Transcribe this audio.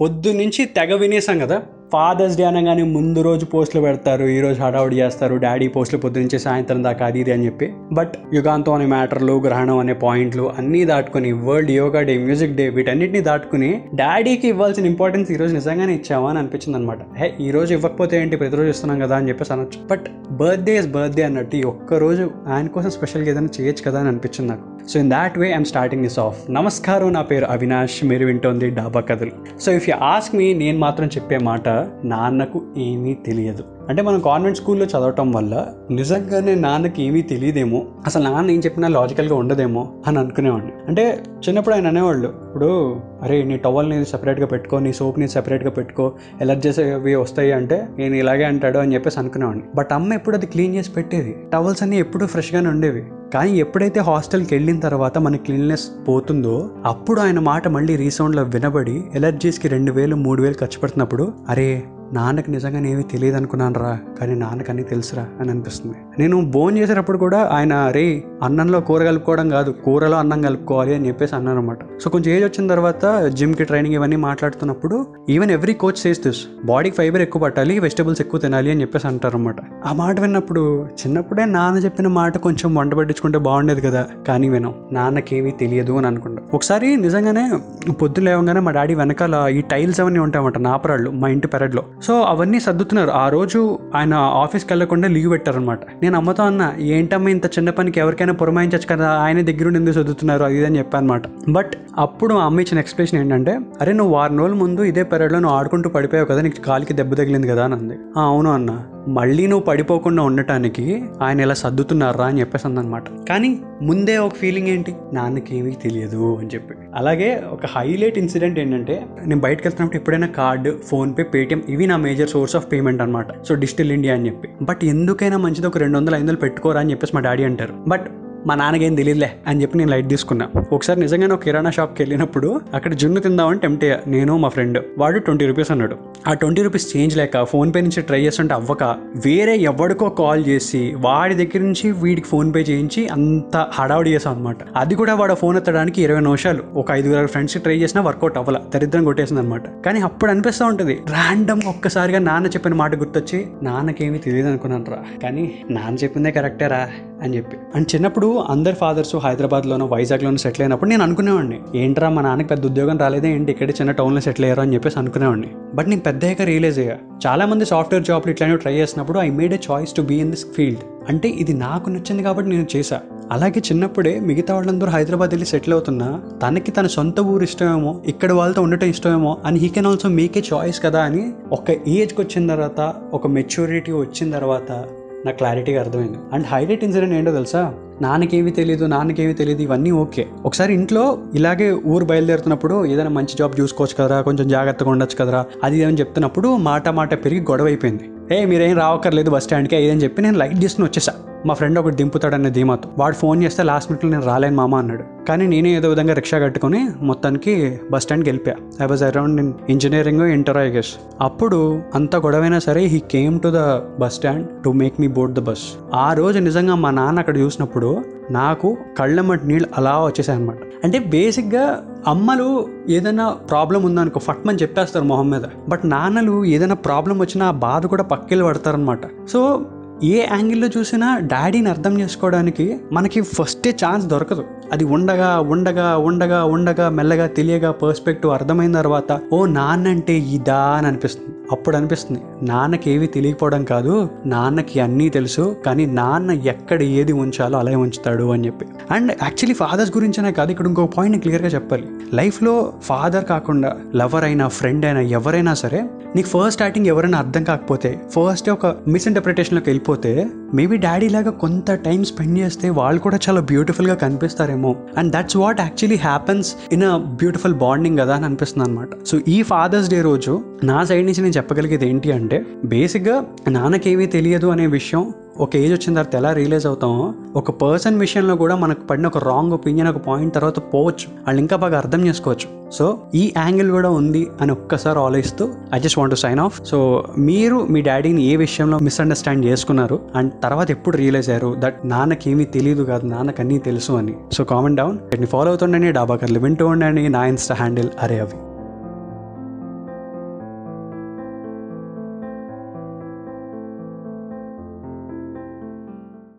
పొద్దు నుంచి తెగ వినేసాం కదా. ఫాదర్స్ డే అనగానే ముందు రోజు పోస్టులు పెడతారు ఈ రోజు హడావుడి చేస్తారు డాడీ పోస్టులు పొద్దు నుంచి సాయంత్రం దాకా అది ఇది అని చెప్పి. బట్ యుగాంతం అనే మ్యాటర్లు గ్రహణం అనే పాయింట్లు అన్నీ దాటుకుని world yoga day music day వీటన్నిటిని దాటుకుని డాడీకి ఇవ్వాల్సిన ఇంపార్టెన్స్ ఈ రోజు నిజంగానే ఇచ్చావా అని అనిపించింది అనమాట హే ఈ రోజు ఇవ్వకపోతే ఏంటి? ప్రతిరోజు ఇస్తున్నాం కదా అని చెప్పేసి అనొచ్చు. బట్ బర్త్డే ఇస్ బర్త్డే అన్నట్టు ఈ ఒక్కరోజు ఆయన కోసం స్పెషల్గా ఏదైనా చేయొచ్చు కదా అని అనిపించింది నాకు. So in that way I'm starting this off నమస్కారం నా పేరు అవినాష్. మీరు వింటోంది Daaba Kathalu. So if you ask me నేను మాత్రం చెప్పే మాట నాన్నకు ఏమీ తెలియదు. అంటే మనం కాన్వెంట్ స్కూల్లో చదవటం వల్ల నిజంగానే నాన్నకి ఏమీ తెలియదేమో అసలు నాన్న ఏం చెప్పినా లాజికల్గా ఉండదేమో అని అనుకునేవాడిని. అంటే చిన్నప్పుడు ఆయన అనేవాళ్ళు ఇప్పుడు అరే నీ టవల్ని సపరేట్గా పెట్టుకో నీ సోప్ని సపరేట్గా పెట్టుకో ఎలర్జీస్ అవి వస్తాయి అంటే నేను ఇలాగే అంటాడు అని చెప్పేసి అనుకునేవాడిని. బట్ అమ్మ ఎప్పుడు అది క్లీన్ చేసి పెట్టేది? టవల్స్ అన్నీ ఎప్పుడు ఫ్రెష్గానే ఉండేవి. కానీ ఎప్పుడైతే హాస్టల్కి వెళ్ళిన తర్వాత మన క్లీన్నెస్ పోతుందో అప్పుడు ఆయన మాట మళ్ళీ రీసౌండ్లో వినబడి ఎలర్జీస్కి రెండు వేలు మూడు వేలు ఖర్చు పెడుతున్నప్పుడు అరే నాన్నకి నిజంగానే ఏమీ తెలియదు అనుకున్నాను రా కానీ నాన్నకి అన్నీ తెలుసురా అని అనిపిస్తుంది. నేను భోజనం చేసేటప్పుడు కూడా ఆయన రే అన్నంలో కూర కలుపుకోవడం కాదు కూరలో అన్నం కలుపుకోవాలి అని చెప్పేసి అన్నాను అనమాట సో కొంచెం ఏజ్ వచ్చిన తర్వాత జిమ్కి ట్రైనింగ్ ఇవన్నీ మాట్లాడుతున్నప్పుడు even every coach says this బాడీకి ఫైబర్ ఎక్కువ పట్టాలి వెజిటబుల్స్ ఎక్కువ తినాలి అని చెప్పేసి అంటారు అనమాట ఆ మాట విన్నప్పుడు చిన్నప్పుడే నాన్న చెప్పిన మాట కొంచెం వంట పట్టించుకుంటే బాగుండేది కదా కానీ వినం నాన్నకేమీ తెలియదు అని అనుకుంటా. ఒకసారి నిజంగానే పొద్దున లేవగానే మా డాడీ వెనకాల ఈ టైల్స్ అవన్నీ ఉంటాయన్నమాట నాపరాళ్ళు మా ఇంటి పెరడ్లో సో అవన్నీ సర్దుతున్నారు. ఆ రోజు ఆయన ఆఫీస్కి వెళ్ళకుండా లీవ్ పెట్టారనమాట నేను అమ్మతో అన్న ఏంటమ్మా ఇంత చిన్న పనికి ఎవరికైనా పురమాయించచ్చు కదా ఆయన దగ్గర నుండి ఎందుకు సర్దుతున్నారు? అది ఇది అని చెప్పాను అనమాట బట్ అప్పుడు మా అమ్మ ఇచ్చిన ఎక్స్ప్లెనేషన్ ఏంటంటే అరే నువ్వు వారం రోజుల ముందు ఇదే పెరడ్లో నువ్వు ఆడుకుంటూ పడిపోయావు కదా నీకు కాలికి దెబ్బ తగిలింది కదా అని అంది. అవును అన్న. మళ్ళీ నువ్వు పడిపోకుండా ఉండటానికి ఆయన ఇలా సర్దుతున్నారా అని చెప్పేసి అందనమాట కానీ ముందే ఒక ఫీలింగ్ ఏంటి? నాన్నకి ఏమీ తెలియదు అని చెప్పి. అలాగే ఒక హైలైట్ ఇన్సిడెంట్ ఏంటంటే నేను బయటకు వెళ్తున్నప్పుడు ఎప్పుడైనా కార్డు ఫోన్పే పేటిఎం ఇవి నా మేజర్ సోర్స్ ఆఫ్ పేమెంట్ అనమాట సో డిజిటల్ ఇండియా అని చెప్పి. బట్ ఎందుకైనా మంచిది ఒక రెండు వందల ఐదు వందలు పెట్టుకోరా అని చెప్పేసి మా డాడీ అంటారు. బట్ మా నాన్నకేం తెలియదులే అని చెప్పి నేను లైట్ తీసుకున్నా. ఒకసారి నిజంగానే ఒక కిరాణా షాప్కి వెళ్ళినప్పుడు అక్కడ జున్ను తిందామని టెంప్ట్ అయ్యా. నేను మా ఫ్రెండ్. వాడు ట్వంటీ రూపీస్ అన్నాడు. ఆ ట్వంటీ రూపీస్ చేంజ్ లేక ఫోన్ పే నుంచి ట్రై చేస్తుంటే అవ్వక వేరే ఎవడికో కాల్ చేసి వాడి దగ్గర నుంచి వీడికి ఫోన్ పే చేయించి అంత హడావుడి చేసాం అనమాట అది కూడా వాడు ఫోన్ ఎత్తడానికి ఇరవై నిమిషాలు. ఒక ఐదుగురు ఫ్రెండ్స్ ట్రై చేసినా వర్కౌట్ అవ్వాల. దరిద్రం కొట్టేసింది అనమాట కానీ అప్పుడు అనిపిస్తూ ఉంటుంది. ర్యాండమ్ ఒక్కసారిగా నాన్న చెప్పిన మాట గుర్తొచ్చి నాన్నకేమీ తెలియదు అనుకున్నాను రా. కానీ నాన్న చెప్పిందే కరెక్టే రా అని చెప్పి. అండ్ చిన్నప్పుడు అందరి ఫాదర్స్ హైదరాబాద్లోనో వైజాగ్లోనో సెటిల్ అయినప్పుడు నేను అనుకునేవాడిని ఏంట్రా మా నాన్నకి పెద్ద ఉద్యోగం రాలేదే ఏంటి ఇక్కడ చిన్న టౌన్లో సెటిల్ అయ్యారు? అని చెప్పేసి అనుకునేవాడిని. బట్ నేను పెద్ద అయ్యాక రియలైజ్ అయ్యా చాలా మంది సాఫ్ట్వేర్ జాబ్లు ఇట్లానే ట్రై చేసినప్పుడు I made a choice to be in this field అంటే ఇది నాకు నచ్చింది కాబట్టి నేను చేశా. అలాగే చిన్నప్పుడే మిగతా వాళ్ళందరూ హైదరాబాద్ వెళ్ళి సెటిల్ అవుతున్నా తనకి తన సొంత ఊరు ఇష్టమేమో ఇక్కడ వాళ్ళతో ఉండటం ఇష్టమేమో అని he can also make a choice కదా అని ఒక ఏజ్కి వచ్చిన తర్వాత ఒక మెచ్యూరిటీ వచ్చిన తర్వాత నాకు క్లారిటీగా అర్థమైంది. అండ్ హైలైట్ ఇన్సిడెంట్ ఏంటో తెలుసా? నాన్నకేమి తెలియదు నాన్నకేమి తెలియదు ఇవన్నీ ఓకే. ఒకసారి ఇంట్లో ఇలాగే ఊరు బయలుదేరుతున్నప్పుడు ఏదైనా మంచి జాబ్ చూసుకోవచ్చు కదరా కొంచెం జాగ్రత్తగా ఉండొచ్చు కదరా అది ఇది అని చెప్తున్నప్పుడు మాట మాట పెరిగి గొడవ అయిపోయింది ఏ మీరేం రావక్కర్లేదు బస్ స్టాండ్కి అని చెప్పి నేను లైట్ తీసుకుని వచ్చేసా. మా ఫ్రెండ్ ఒకటి దింపుతాడనే ధీమాతో. వాడు ఫోన్ చేస్తే లాస్ట్ మినిట్లో నేను రాలేను మామ అన్నాడు. కానీ నేనే ఏదో విధంగా రిక్షా కట్టుకొని మొత్తానికి బస్ స్టాండ్కి వెళ్ళిపోయా. I was around in engineering inter I guess అప్పుడు అంత గొడవైనా సరే he came to the bus stand to make me board the bus ఆ రోజు నిజంగా మా నాన్న అక్కడ చూసినప్పుడు నాకు కళ్ళమ్మటి నీళ్ళు అలా వచ్చేసాయి అనమాట అంటే బేసిక్గా అమ్మలు ఏదైనా ప్రాబ్లం ఉందనుకో ఫట్మని చెప్పేస్తారు మొహం మీద. బట్ నాన్నలు ఏదైనా ప్రాబ్లం వచ్చినా ఆ బాధ కూడా పక్కెళ్ళి పడతారనమాట సో ఏ యాంగిల్లో చూసినా డాడీని అర్థం చేసుకోవడానికి మనకి ఫస్టే ఛాన్స్ దొరకదు. అది ఉండగా ఉండగా ఉండగా ఉండగా మెల్లగా తెలియగా పర్స్పెక్టివ్ అర్థమైన తర్వాత ఓ నాన్న అంటే ఇదా అని అనిపిస్తుంది. అప్పుడు అనిపిస్తుంది నాన్నకి ఏవి తెలియకపోవడం కాదు నాన్నకి అన్నీ తెలుసు కానీ నాన్న ఎక్కడ ఏది ఉంచాలో అలాగే ఉంచుతాడు అని చెప్పి. అండ్ యాక్చువల్లీ ఫాదర్స్ గురించినే కాదు ఇక్కడ ఇంకో పాయింట్ క్లియర్గా చెప్పాలి. లైఫ్లో ఫాదర్ కాకుండా లవర్ అయినా ఫ్రెండ్ అయినా ఎవరైనా సరే నీకు ఫస్ట్ స్టార్టింగ్ ఎవరైనా అర్థం కాకపోతే ఫస్ట్ ఒక మిస్ఇంటర్ప్రిటేషన్లోకి వెళ్ళిపోతే మేబీ డాడీ లాగా కొంత టైం స్పెండ్ చేస్తే వాళ్ళు కూడా చాలా బ్యూటిఫుల్గా కనిపిస్తారేమో. And that's what actually happens in a beautiful bonding కదా అని అనిపిస్తుంది అనమాట సో ఈ ఫాదర్స్ డే రోజు నా సైడ్ నుంచి నేను చెప్పగలిగేది ఏంటి అంటే బేసిక్గా నాన్నకేమీ తెలియదు అనే విషయం ఒక ఏజ్ వచ్చిన తర్వాత ఎలా రియలైజ్ అవుతామో ఒక పర్సన్ విషయంలో కూడా మనకు పడిన ఒక రాంగ్ ఒపీనియన్ ఒక పాయింట్ తర్వాత పోవచ్చు. వాళ్ళు ఇంకా బాగా అర్థం చేసుకోవచ్చు. సో ఈ యాంగిల్ కూడా ఉంది అని ఒక్కసారి ఆలోచిస్తూ I just want to sign off so మీరు మీ డాడీని ఏ విషయంలో మిస్అండర్స్టాండ్ చేసుకున్నారు? అండ్ తర్వాత ఎప్పుడు రియలైజ్ అయ్యారు? దట్ నాన్నకి ఏమీ తెలియదు కాదు నాన్నకు అన్నీ తెలుసు అని. సో కామెంట్ డౌన్ వీటిని ఫాలో అవుతుండండి. డాబాకర్లు వింటూ ఉండండి. నా ఇన్స్టా హ్యాండిల్ అరే అవి.